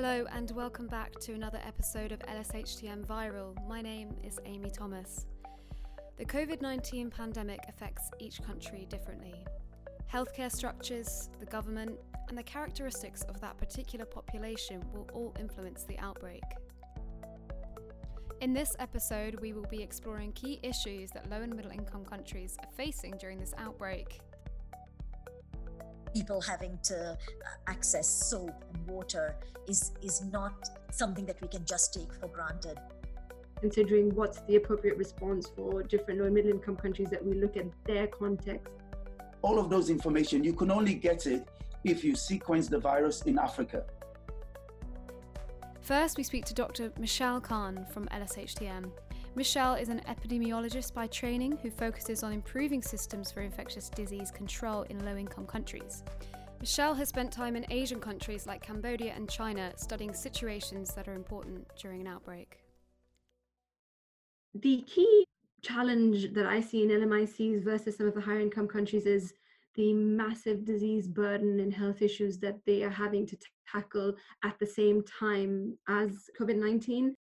Hello, and welcome back to another episode of LSHTM Viral. My name is Amy Thomas. The COVID 19 pandemic affects each country differently. Healthcare structures, the government, and the characteristics of that particular population will all influence the outbreak. In this episode, we will be exploring key issues that low and middle income countries are facing during this outbreak people having to uh, access soap and water is is not something that we can just take for granted. Considering what's the appropriate response for different low and middle income countries that we look at their context. All of those information you can only get it if you sequence the virus in africa. First we speak to dr mishal khan from lshtm Mishal is an epidemiologist by training who focuses on improving systems for infectious disease control in low income countries. Mishal has spent time in Asian countries like Cambodia and China studying situations that are important during an outbreak. The key challenge that I see in LMICs versus some of the higher income countries is the massive disease burden and health issues that they are having to tackle at the same time as COVID 19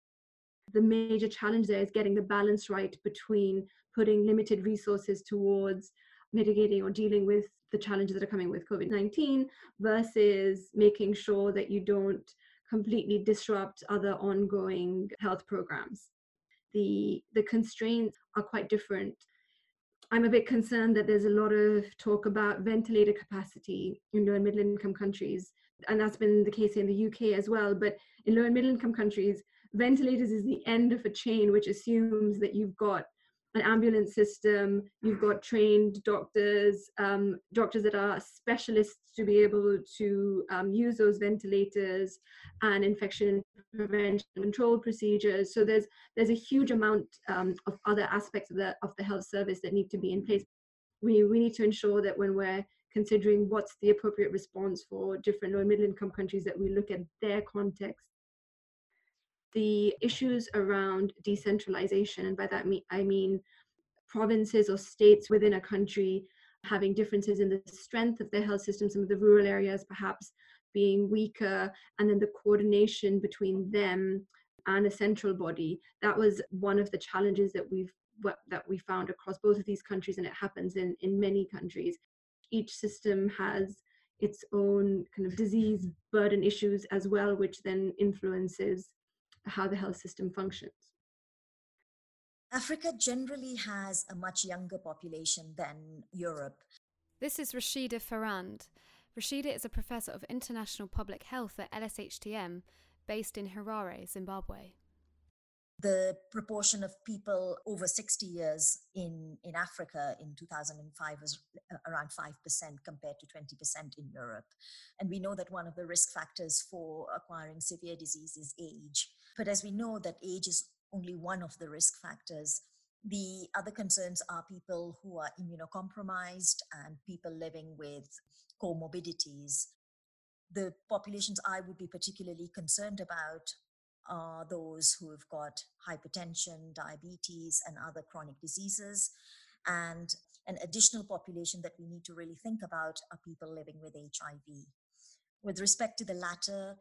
the major challenge there is getting the balance right between putting limited resources towards mitigating or dealing with the challenges that are coming with COVID 19 versus making sure that you don't completely disrupt other ongoing health programs. The, the constraints are quite different. I'm a bit concerned that there's a lot of talk about ventilator capacity in low and middle income countries, and that's been the case in the UK as well. But in low and middle income countries, ventilators is the end of a chain which assumes that you've got an ambulance system you've got trained doctors um, doctors that are specialists to be able to um, use those ventilators and infection prevention control procedures. So there's there's a huge amount um, of other aspects of the of the health service that need to be in place. We we need to ensure that when we're considering what's the appropriate response for different low and middle income countries that we look at their context the issues around decentralization, and by that I mean provinces or states within a country having differences in the strength of their health system, some of the rural areas perhaps being weaker, and then the coordination between them and a central body. That was one of the challenges that we've that we found across both of these countries, and it happens in in many countries. Each system has its own kind of disease burden issues as well, which then influences how the health system functions. Africa generally has a much younger population than Europe. This is Rashida Ferrand. Rashida is a professor of international public health at LSHTM based in Harare, Zimbabwe. The proportion of people over 60 years in, in Africa in 2005 was around 5% compared to 20% in Europe. And we know that one of the risk factors for acquiring severe disease is age. But as we know that age is only one of the risk factors, the other concerns are people who are immunocompromised and people living with comorbidities. The populations I would be particularly concerned about are those who have got hypertension, diabetes, and other chronic diseases. And an additional population that we need to really think about are people living with HIV. With respect to the latter,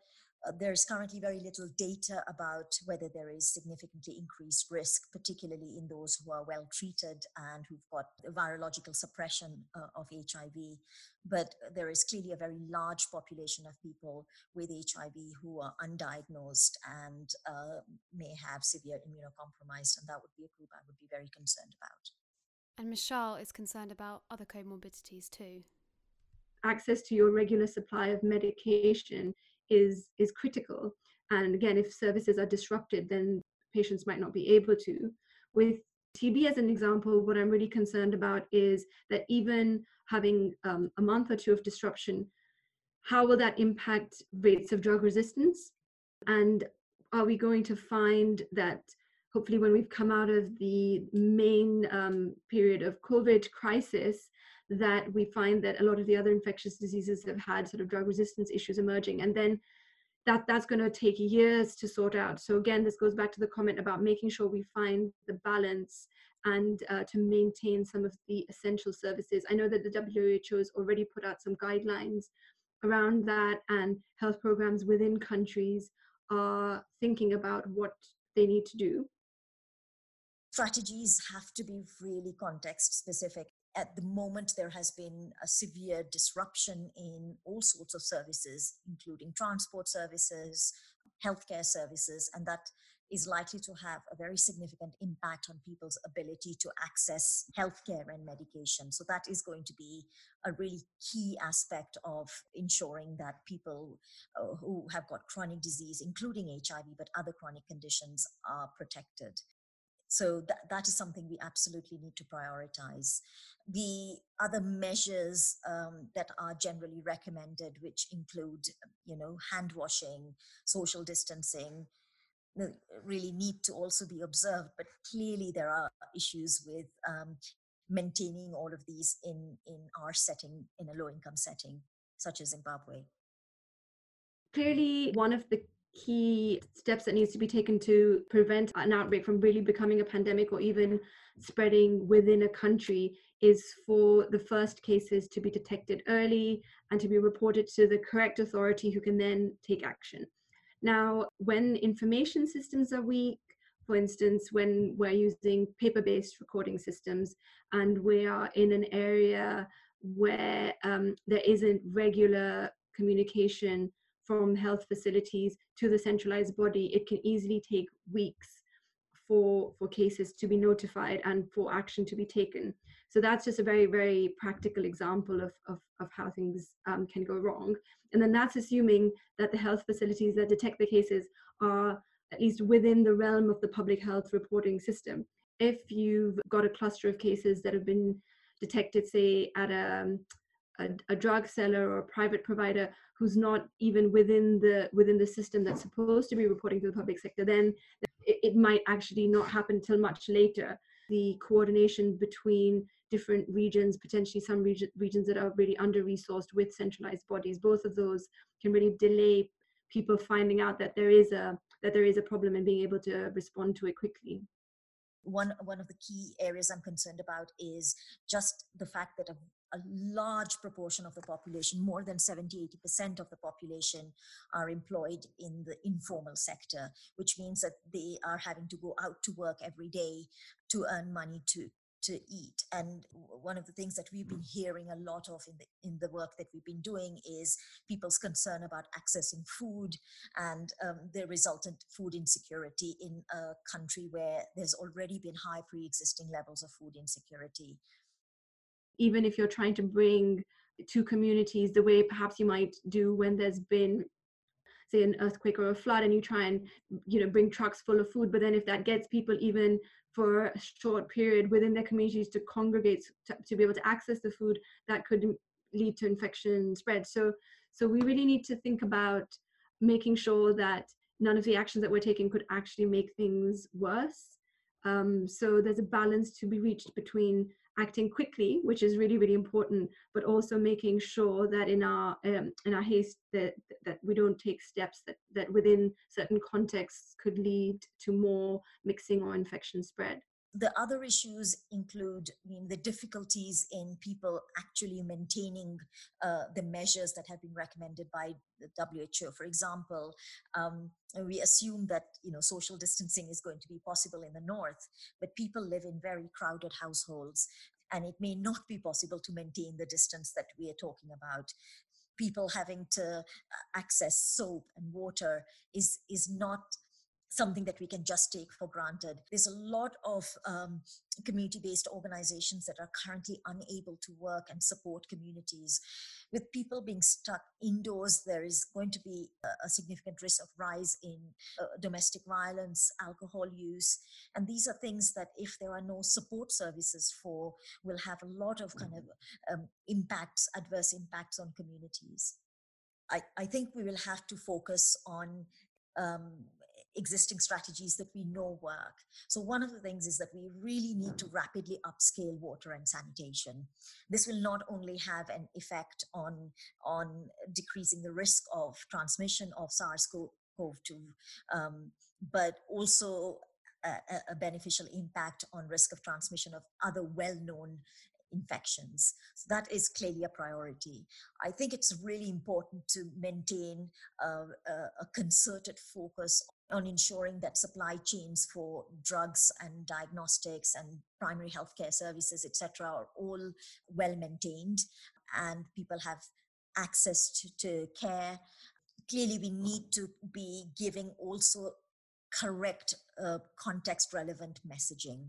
uh, there's currently very little data about whether there is significantly increased risk, particularly in those who are well treated and who've got virological suppression uh, of HIV. But there is clearly a very large population of people with HIV who are undiagnosed and uh, may have severe immunocompromised, and that would be a group I would be very concerned about. And Mishal is concerned about other comorbidities too. Access to your regular supply of medication is is critical. And again if services are disrupted then patients might not be able to. With tb as an example what i'm really concerned about is that even having um, a month or two of disruption how will that impact rates of drug resistance? And are we going to find that hopefully when we've come out of the main um, period of covid crisis that we find that a lot of the other infectious diseases have had sort of drug resistance issues emerging and then that that's going to take years to sort out so again this goes back to the comment about making sure we find the balance and uh, to maintain some of the essential services i know that the who has already put out some guidelines around that and health programs within countries are thinking about what they need to do? Strategies have to be really context specific. At the moment, there has been a severe disruption in all sorts of services, including transport services, healthcare services, and that is likely to have a very significant impact on people's ability to access healthcare and medication. So, that is going to be a really key aspect of ensuring that people uh, who have got chronic disease, including HIV, but other chronic conditions, are protected. So that, that is something we absolutely need to prioritize. The other measures um, that are generally recommended, which include, you know, hand washing, social distancing, really need to also be observed. But clearly, there are issues with um, maintaining all of these in in our setting, in a low income setting, such as Zimbabwe. Clearly, one of the key steps that needs to be taken to prevent an outbreak from really becoming a pandemic or even spreading within a country is for the first cases to be detected early and to be reported to the correct authority who can then take action. Now, when information systems are weak, for instance, when we're using paper based recording systems and we are in an area where um, there isn't regular communication from health facilities to the centralized body, it can easily take weeks for, for cases to be notified and for action to be taken. So that's just a very, very practical example of, of, of how things um, can go wrong. And then that's assuming that the health facilities that detect the cases are at least within the realm of the public health reporting system. If you've got a cluster of cases that have been detected, say, at a, a, a drug seller or a private provider who's not even within the within the system that's supposed to be reporting to the public sector, then it, it might actually not happen till much later. The coordination between different regions, potentially some region, regions that are really under resourced with centralized bodies. Both of those can really delay people finding out that there is a that there is a problem and being able to respond to it quickly one one of the key areas i'm concerned about is just the fact that a, a large proportion of the population more than 70 80% of the population are employed in the informal sector which means that they are having to go out to work every day to earn money to to eat. And one of the things that we've been hearing a lot of in the in the work that we've been doing is people's concern about accessing food and um, the resultant food insecurity in a country where there's already been high pre-existing levels of food insecurity even if you're trying to bring to communities the way perhaps you might do when there's been say an earthquake or a flood and you try and you know bring trucks full of food but then if that gets people even for a short period within their communities to congregate to, to be able to access the food that could lead to infection spread. So so we really need to think about making sure that none of the actions that we're taking could actually make things worse um, so there's a balance to be reached between acting quickly, which is really really important, but also making sure that in our um, in our haste that that we don't take steps that that within certain contexts could lead to more mixing or infection spread the other issues include I mean, the difficulties in people actually maintaining uh, the measures that have been recommended by the WHO. For example, um, we assume that you know social distancing is going to be possible in the north, but people live in very crowded households, and it may not be possible to maintain the distance that we are talking about people having to uh, access soap and water is is not something that we can just take for granted. There's a lot of um, community based organizations that are currently unable to work and support communities. With people being stuck indoors, there is going to be a, significant risk of rise in uh, domestic violence, alcohol use. And these are things that, if there are no support services for, will have a lot of kind of um, impacts, adverse impacts on communities. I, I think we will have to focus on um, existing strategies that we know work. So, one of the things is that we really need to rapidly upscale water and sanitation. This will not only have an effect on, on decreasing the risk of transmission of SARS CoV 2, um, but also a, a beneficial impact on risk of transmission of other well known infections. So that is clearly a priority. I think it's really important to maintain a, a, a concerted focus on ensuring that supply chains for drugs and diagnostics and primary healthcare services, etc., are all well maintained and people have access to, to care. Clearly, we need to be giving also correct uh, context relevant messaging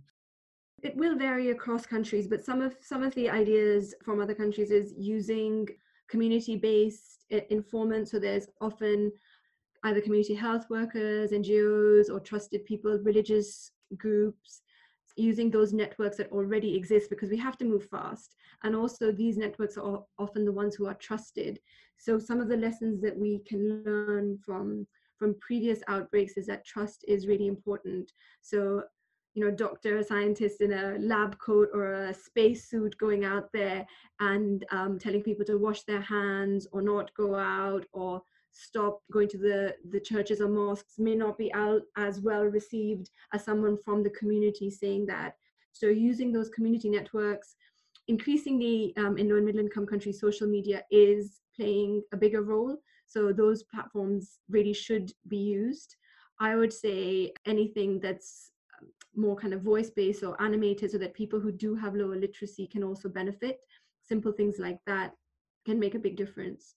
it will vary across countries but some of some of the ideas from other countries is using community based informants so there's often either community health workers ngos or trusted people religious groups using those networks that already exist because we have to move fast. And also these networks are often the ones who are trusted. So some of the lessons that we can learn from from previous outbreaks is that trust is really important. So you know doctor scientist in a lab coat or a space suit going out there and um, telling people to wash their hands or not go out or stop going to the the churches or mosques may not be as well received as someone from the community saying that. So using those community networks increasingly um, in low and middle income countries social media is playing a bigger role. So those platforms really should be used. I would say anything that's um, more kind of voice based or animated so that people who do have lower literacy can also benefit. Simple things like that can make a big difference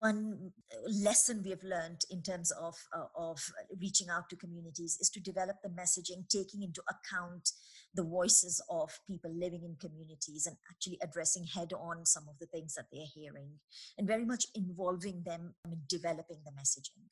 one lesson we have learned in terms of uh, of reaching out to communities is to develop the messaging taking into account the voices of people living in communities and actually addressing head on some of the things that they're hearing and very much involving them in developing the messaging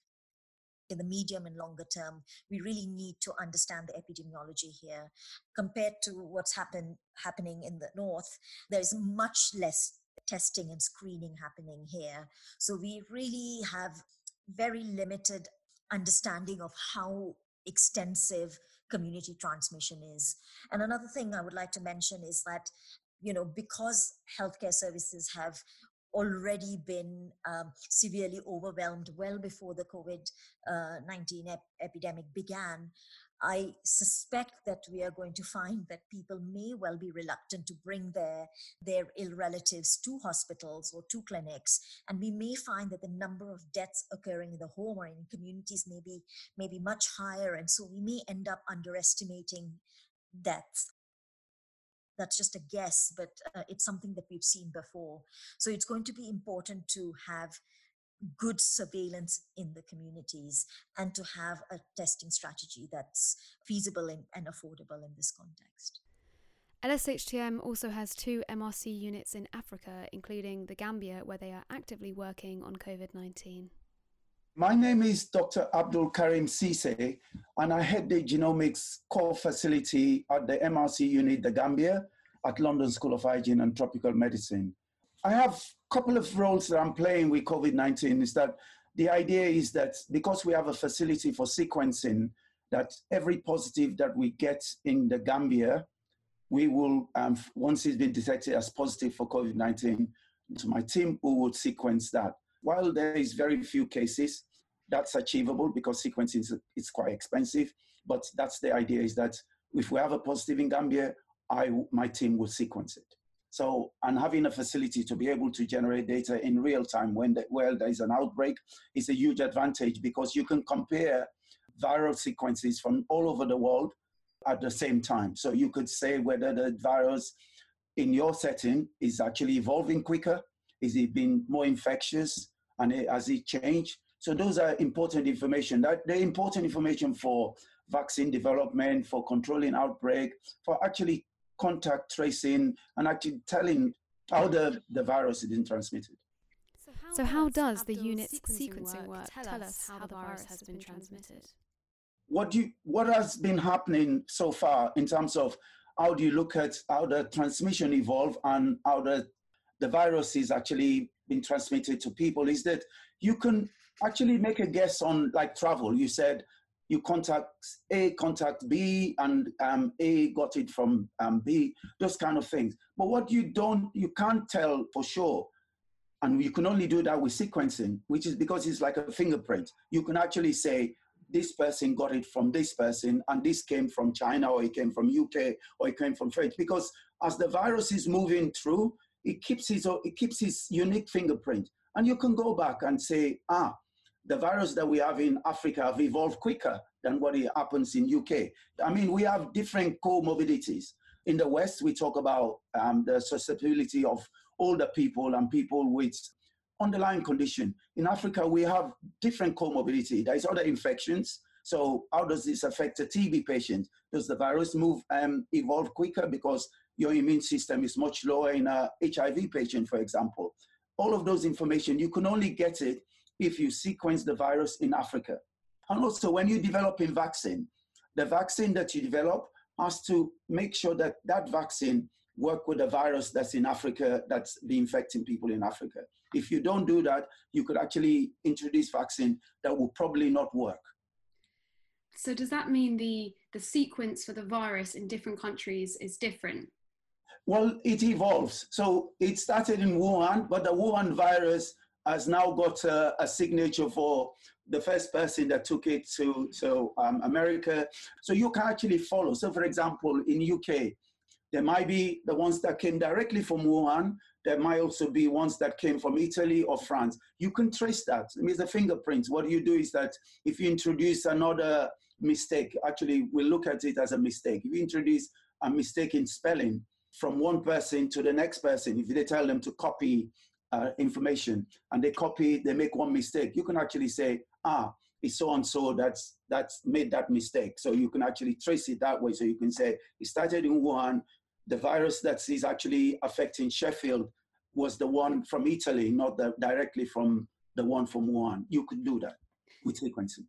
in the medium and longer term, we really need to understand the epidemiology here. Compared to what's happen, happening in the north, there's much less testing and screening happening here. So we really have very limited understanding of how extensive community transmission is. And another thing I would like to mention is that, you know, because healthcare services have already been um, severely overwhelmed well before the COVID uh, 19 ep- epidemic began. I suspect that we are going to find that people may well be reluctant to bring their, their ill relatives to hospitals or to clinics. And we may find that the number of deaths occurring in the home or in communities may be, may be much higher. And so we may end up underestimating deaths. That's just a guess, but uh, it's something that we've seen before. So it's going to be important to have good surveillance in the communities and to have a testing strategy that's feasible and, and affordable in this context. LSHTM also has two MRC units in Africa, including the Gambia, where they are actively working on COVID 19. My name is Dr. Abdul Karim Sesay, and I head the genomics core facility at the MRC unit, the Gambia, at London School of Hygiene and Tropical Medicine. I have couple of roles that I'm playing with COVID-19 is that the idea is that because we have a facility for sequencing, that every positive that we get in the Gambia, we will, um, once it's been detected as positive for COVID-19, to my team, we would sequence that. While there is very few cases, that's achievable because sequencing is, is quite expensive. But that's the idea is that if we have a positive in Gambia, I, my team will sequence it. So, and having a facility to be able to generate data in real time when the, well, there is an outbreak is a huge advantage because you can compare viral sequences from all over the world at the same time. So you could say whether the virus in your setting is actually evolving quicker, is it being more infectious, and it, has it changed? So those are important information. That the important information for vaccine development, for controlling outbreak, for actually contact tracing and actually telling how the, the virus is being transmitted. So how does the unit's sequencing work tell us how the virus has been transmitted? What do you, what has been happening so far in terms of how do you look at how the transmission evolved and how the the virus is actually being transmitted to people is that you can actually make a guess on like travel. You said you contact A, contact B, and um, A got it from um, B, those kind of things. But what you don't, you can't tell for sure, and you can only do that with sequencing, which is because it's like a fingerprint. You can actually say, this person got it from this person, and this came from China, or it came from UK, or it came from France, because as the virus is moving through, it keeps its, it keeps its unique fingerprint. And you can go back and say, ah, the virus that we have in Africa have evolved quicker than what happens in UK. I mean, we have different comorbidities. In the West, we talk about um, the susceptibility of older people and people with underlying condition. In Africa, we have different comorbidity. There is other infections. So how does this affect a TB patient? Does the virus move um, evolve quicker because your immune system is much lower in a HIV patient, for example? All of those information, you can only get it if you sequence the virus in Africa. And also when you develop a vaccine, the vaccine that you develop has to make sure that that vaccine work with the virus that's in Africa that's be infecting people in Africa. If you don't do that, you could actually introduce vaccine that will probably not work. So does that mean the the sequence for the virus in different countries is different? Well, it evolves. So it started in Wuhan, but the Wuhan virus has now got a, a signature for the first person that took it to, to um, America. So you can actually follow. So for example, in UK, there might be the ones that came directly from Wuhan. There might also be ones that came from Italy or France. You can trace that. It means the fingerprints. What you do is that if you introduce another mistake, actually, we look at it as a mistake. If you introduce a mistake in spelling from one person to the next person, if they tell them to copy uh, information and they copy, they make one mistake, you can actually say, ah, it's so and so that's that's made that mistake. So you can actually trace it that way. So you can say it started in Wuhan. The virus that is actually affecting Sheffield was the one from Italy, not the, directly from the one from Wuhan. You could do that with sequencing.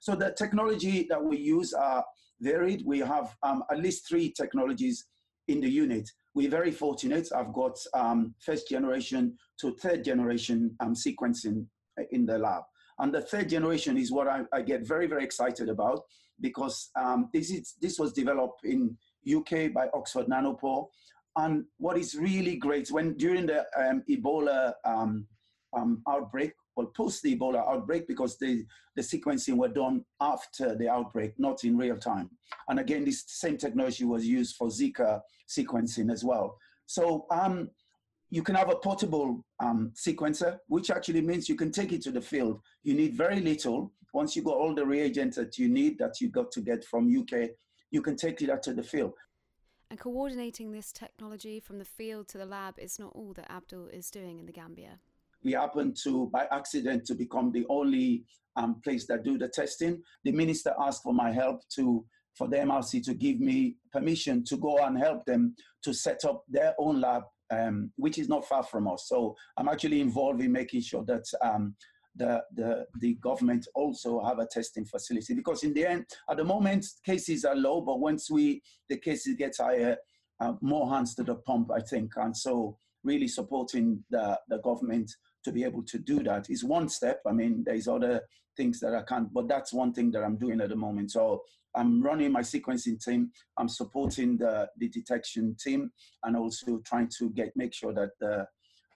So the technology that we use are varied. We have um, at least three technologies in the unit. We're very fortunate. I've got um, first generation to third generation um, sequencing in the lab. And the third generation is what I, I get very, very excited about because um, this, is, this was developed in UK by Oxford Nanopore. And what is really great, when during the um, Ebola um, um, outbreak, well, post the Ebola outbreak, because the, the sequencing were done after the outbreak, not in real time. And again, this same technology was used for Zika sequencing as well. So um, you can have a portable um, sequencer, which actually means you can take it to the field. You need very little. Once you got all the reagents that you need that you got to get from UK, you can take it out to the field. And coordinating this technology from the field to the lab is not all that Abdul is doing in the Gambia. We happen to, by accident, to become the only um, place that do the testing. The minister asked for my help to for the MRC to give me permission to go and help them to set up their own lab um, which is not far from us. So I'm actually involved in making sure that um, the, the, the government also have a testing facility because in the end, at the moment, cases are low, but once we the cases get higher, uh, more hands to the pump, I think. And so really supporting the, the government to be able to do that is one step. I mean, there's other things that I can't, but that's one thing that I'm doing at the moment. So I'm running my sequencing team. I'm supporting the, the detection team and also trying to get make sure that the,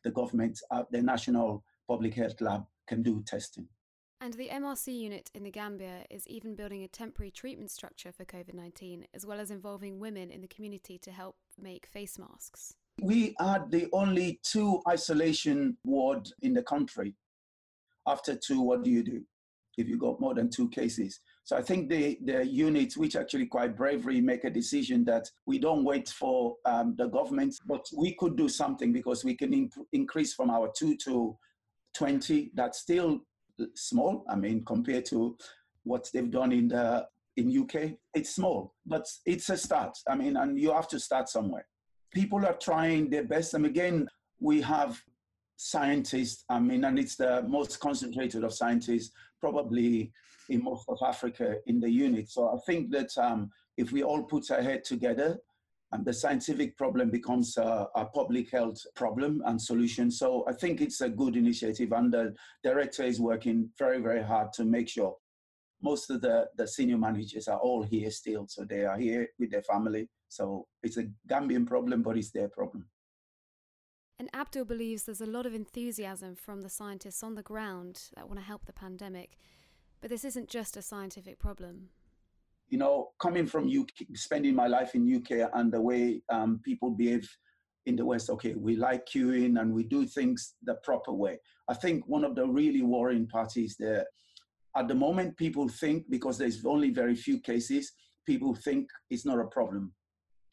the government, uh, the National Public Health Lab can do testing. And the MRC unit in the Gambia is even building a temporary treatment structure for COVID 19, as well as involving women in the community to help make face masks. We are the only two isolation ward in the country. After two, what do you do if you got more than two cases? So I think the, the units, which actually quite bravely make a decision that we don't wait for um, the government, but we could do something because we can increase from our two to 20. That's still small. I mean, compared to what they've done in the in UK, it's small, but it's a start. I mean, and you have to start somewhere. People are trying their best. And again, we have scientists. I mean, and it's the most concentrated of scientists, probably in most of Africa in the unit. So I think that um, if we all put our head together, and the scientific problem becomes a, a, public health problem and solution. So I think it's a good initiative, and the director is working very, very hard to make sure most of the, the senior managers are all here still. So they are here with their family. So it's a Gambian problem, but it's their problem. And Abdul believes there's a lot of enthusiasm from the scientists on the ground that want to help the pandemic. But this isn't just a scientific problem. You know, coming from UK, spending my life in UK and the way um, people behave in the West, okay, we like queuing and we do things the proper way. I think one of the really worrying parties there, at the moment, people think because there's only very few cases, people think it's not a problem.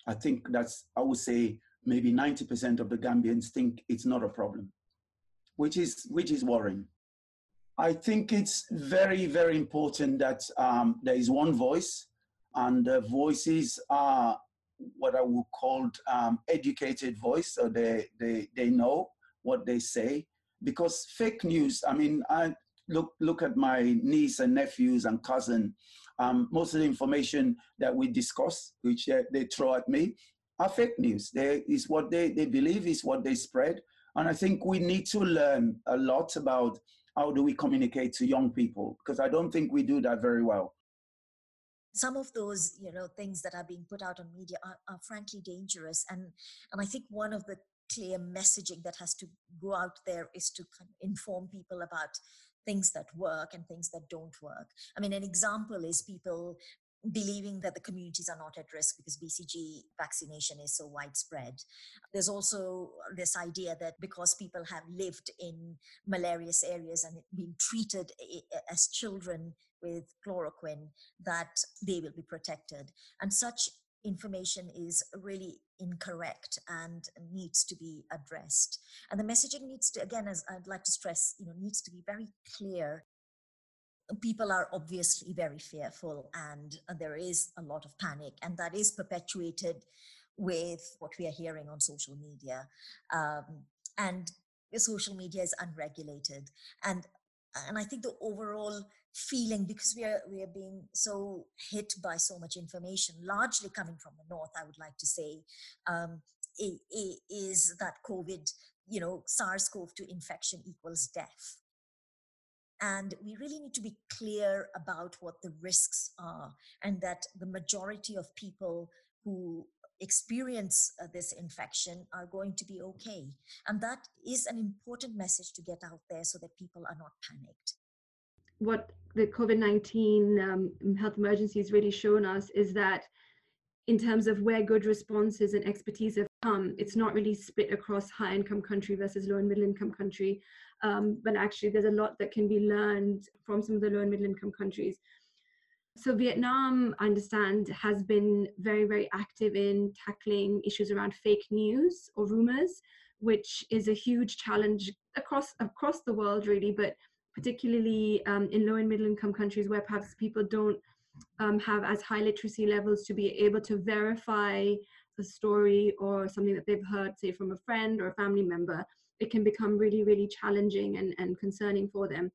I think that's, I would say, maybe 90% of the Gambians think it's not a problem, which is, which is worrying. I think it's very, very important that um, there is one voice, and the voices are what I would call um, educated voice, so they, they, they know what they say. Because fake news, I mean, I look, look at my niece and nephews and cousin, um, most of the information that we discuss, which uh, they throw at me, are fake news. They, is what they, they believe is what they spread. And I think we need to learn a lot about how do we communicate to young people, because I don't think we do that very well. Some of those, you know, things that are being put out on media are, are frankly dangerous. And, and I think one of the clear messaging that has to go out there is to kind of inform people about things that work and things that don't work. I mean, an example is people believing that the communities are not at risk because BCG vaccination is so widespread. There's also this idea that because people have lived in malarious areas and been treated as children with chloroquine, that they will be protected. And such information is really incorrect and needs to be addressed. And the messaging needs to, again, as I'd like to stress, you know, needs to be very clear. People are obviously very fearful and there is a lot of panic and that is perpetuated with what we are hearing on social media. Um, and social media is unregulated. And and i think the overall feeling because we are we are being so hit by so much information largely coming from the north i would like to say um, is that covid you know sars-cov-2 infection equals death and we really need to be clear about what the risks are, and that the majority of people who experience uh, this infection are going to be okay. And that is an important message to get out there so that people are not panicked. What the COVID 19 um, health emergency has really shown us is that in terms of where good responses and expertise have come, it's not really split across high income country versus low and middle income country. Um, but actually, there's a lot that can be learned from some of the low and middle income countries. So, Vietnam, I understand, has been very, very active in tackling issues around fake news or rumors, which is a huge challenge across across the world, really, but particularly um, in low and middle income countries where perhaps people don't um, have as high literacy levels to be able to verify a story or something that they've heard, say, from a friend or a family member, it can become really, really challenging and, and concerning for them.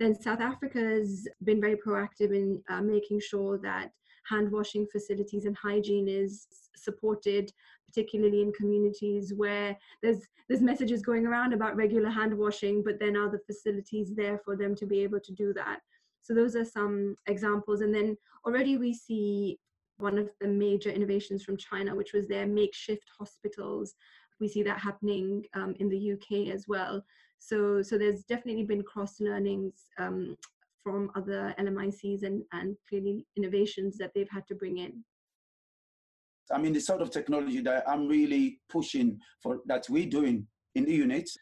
Then South Africa has been very proactive in uh, making sure that hand washing facilities and hygiene is supported particularly in communities where there's there's messages going around about regular hand washing but then are the facilities there for them to be able to do that so those are some examples. And then already we see one of the major innovations from China, which was their makeshift hospitals. We see that happening um, in the UK as well. So, so there's definitely been cross learnings um, from other LMICs and, and clearly innovations that they've had to bring in. I mean, the sort of technology that I'm really pushing for that we're doing in the units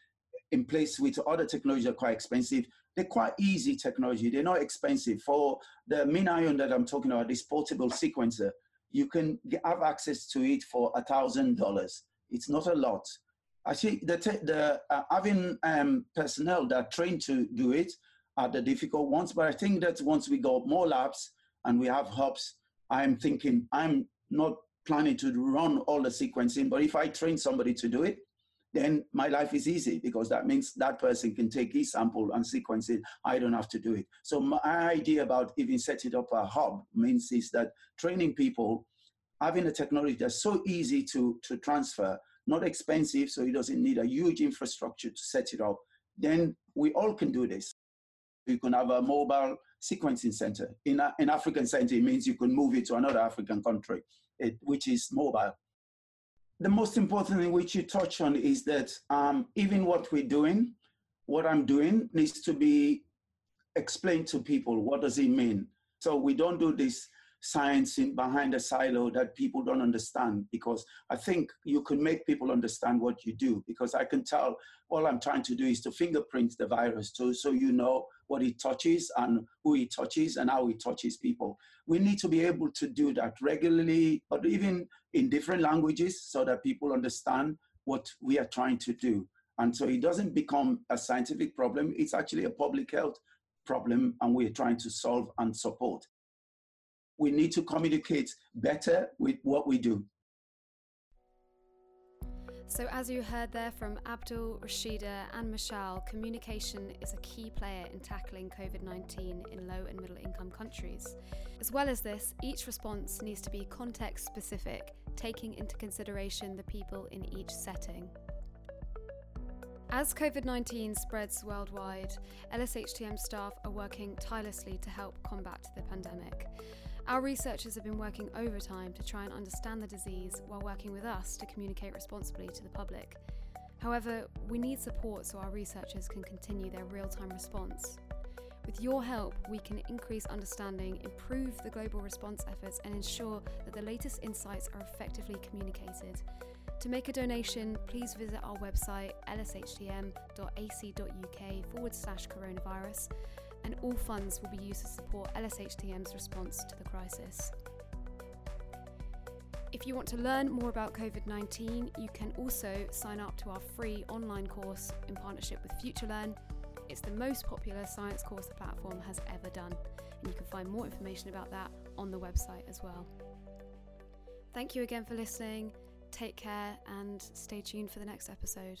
in place with other technologies are quite expensive. They're quite easy technology. They're not expensive. For the MinION that I'm talking about, this portable sequencer, you can have access to it for a thousand dollars. It's not a lot. Actually, the, the uh, having um, personnel that are trained to do it are the difficult ones. But I think that once we got more labs and we have hubs, I'm thinking I'm not planning to run all the sequencing, but if I train somebody to do it, then my life is easy because that means that person can take his sample and sequence it. I don't have to do it. So my idea about even setting up a hub means is that training people, having a technology that's so easy to, to transfer, not expensive, so it doesn't need a huge infrastructure to set it up, then we all can do this. You can have a mobile sequencing center. In an African center, it means you can move it to another African country, it, which is mobile the most important thing which you touch on is that um, even what we're doing, what I'm doing needs to be explained to people. What does it mean? So we don't do this science in behind a silo that people don't understand because I think you can make people understand what you do because I can tell all I'm trying to do is to fingerprint the virus too, so you know what it touches and who it touches and how it touches people. We need to be able to do that regularly, but even in different languages so that people understand what we are trying to do. And so it doesn't become a scientific problem, it's actually a public health problem, and we're trying to solve and support. We need to communicate better with what we do. So, as you heard there from Abdul, Rashida, and Mishal, communication is a key player in tackling COVID 19 in low and middle income countries. As well as this, each response needs to be context specific, taking into consideration the people in each setting. As COVID 19 spreads worldwide, LSHTM staff are working tirelessly to help combat the pandemic. Our researchers have been working overtime to try and understand the disease while working with us to communicate responsibly to the public. However, we need support so our researchers can continue their real time response. With your help, we can increase understanding, improve the global response efforts, and ensure that the latest insights are effectively communicated. To make a donation, please visit our website lshtm.ac.uk forward slash coronavirus and all funds will be used to support LSHTM's response to the crisis. If you want to learn more about COVID 19, you can also sign up to our free online course in partnership with FutureLearn. It's the most popular science course the platform has ever done, and you can find more information about that on the website as well. Thank you again for listening, take care, and stay tuned for the next episode.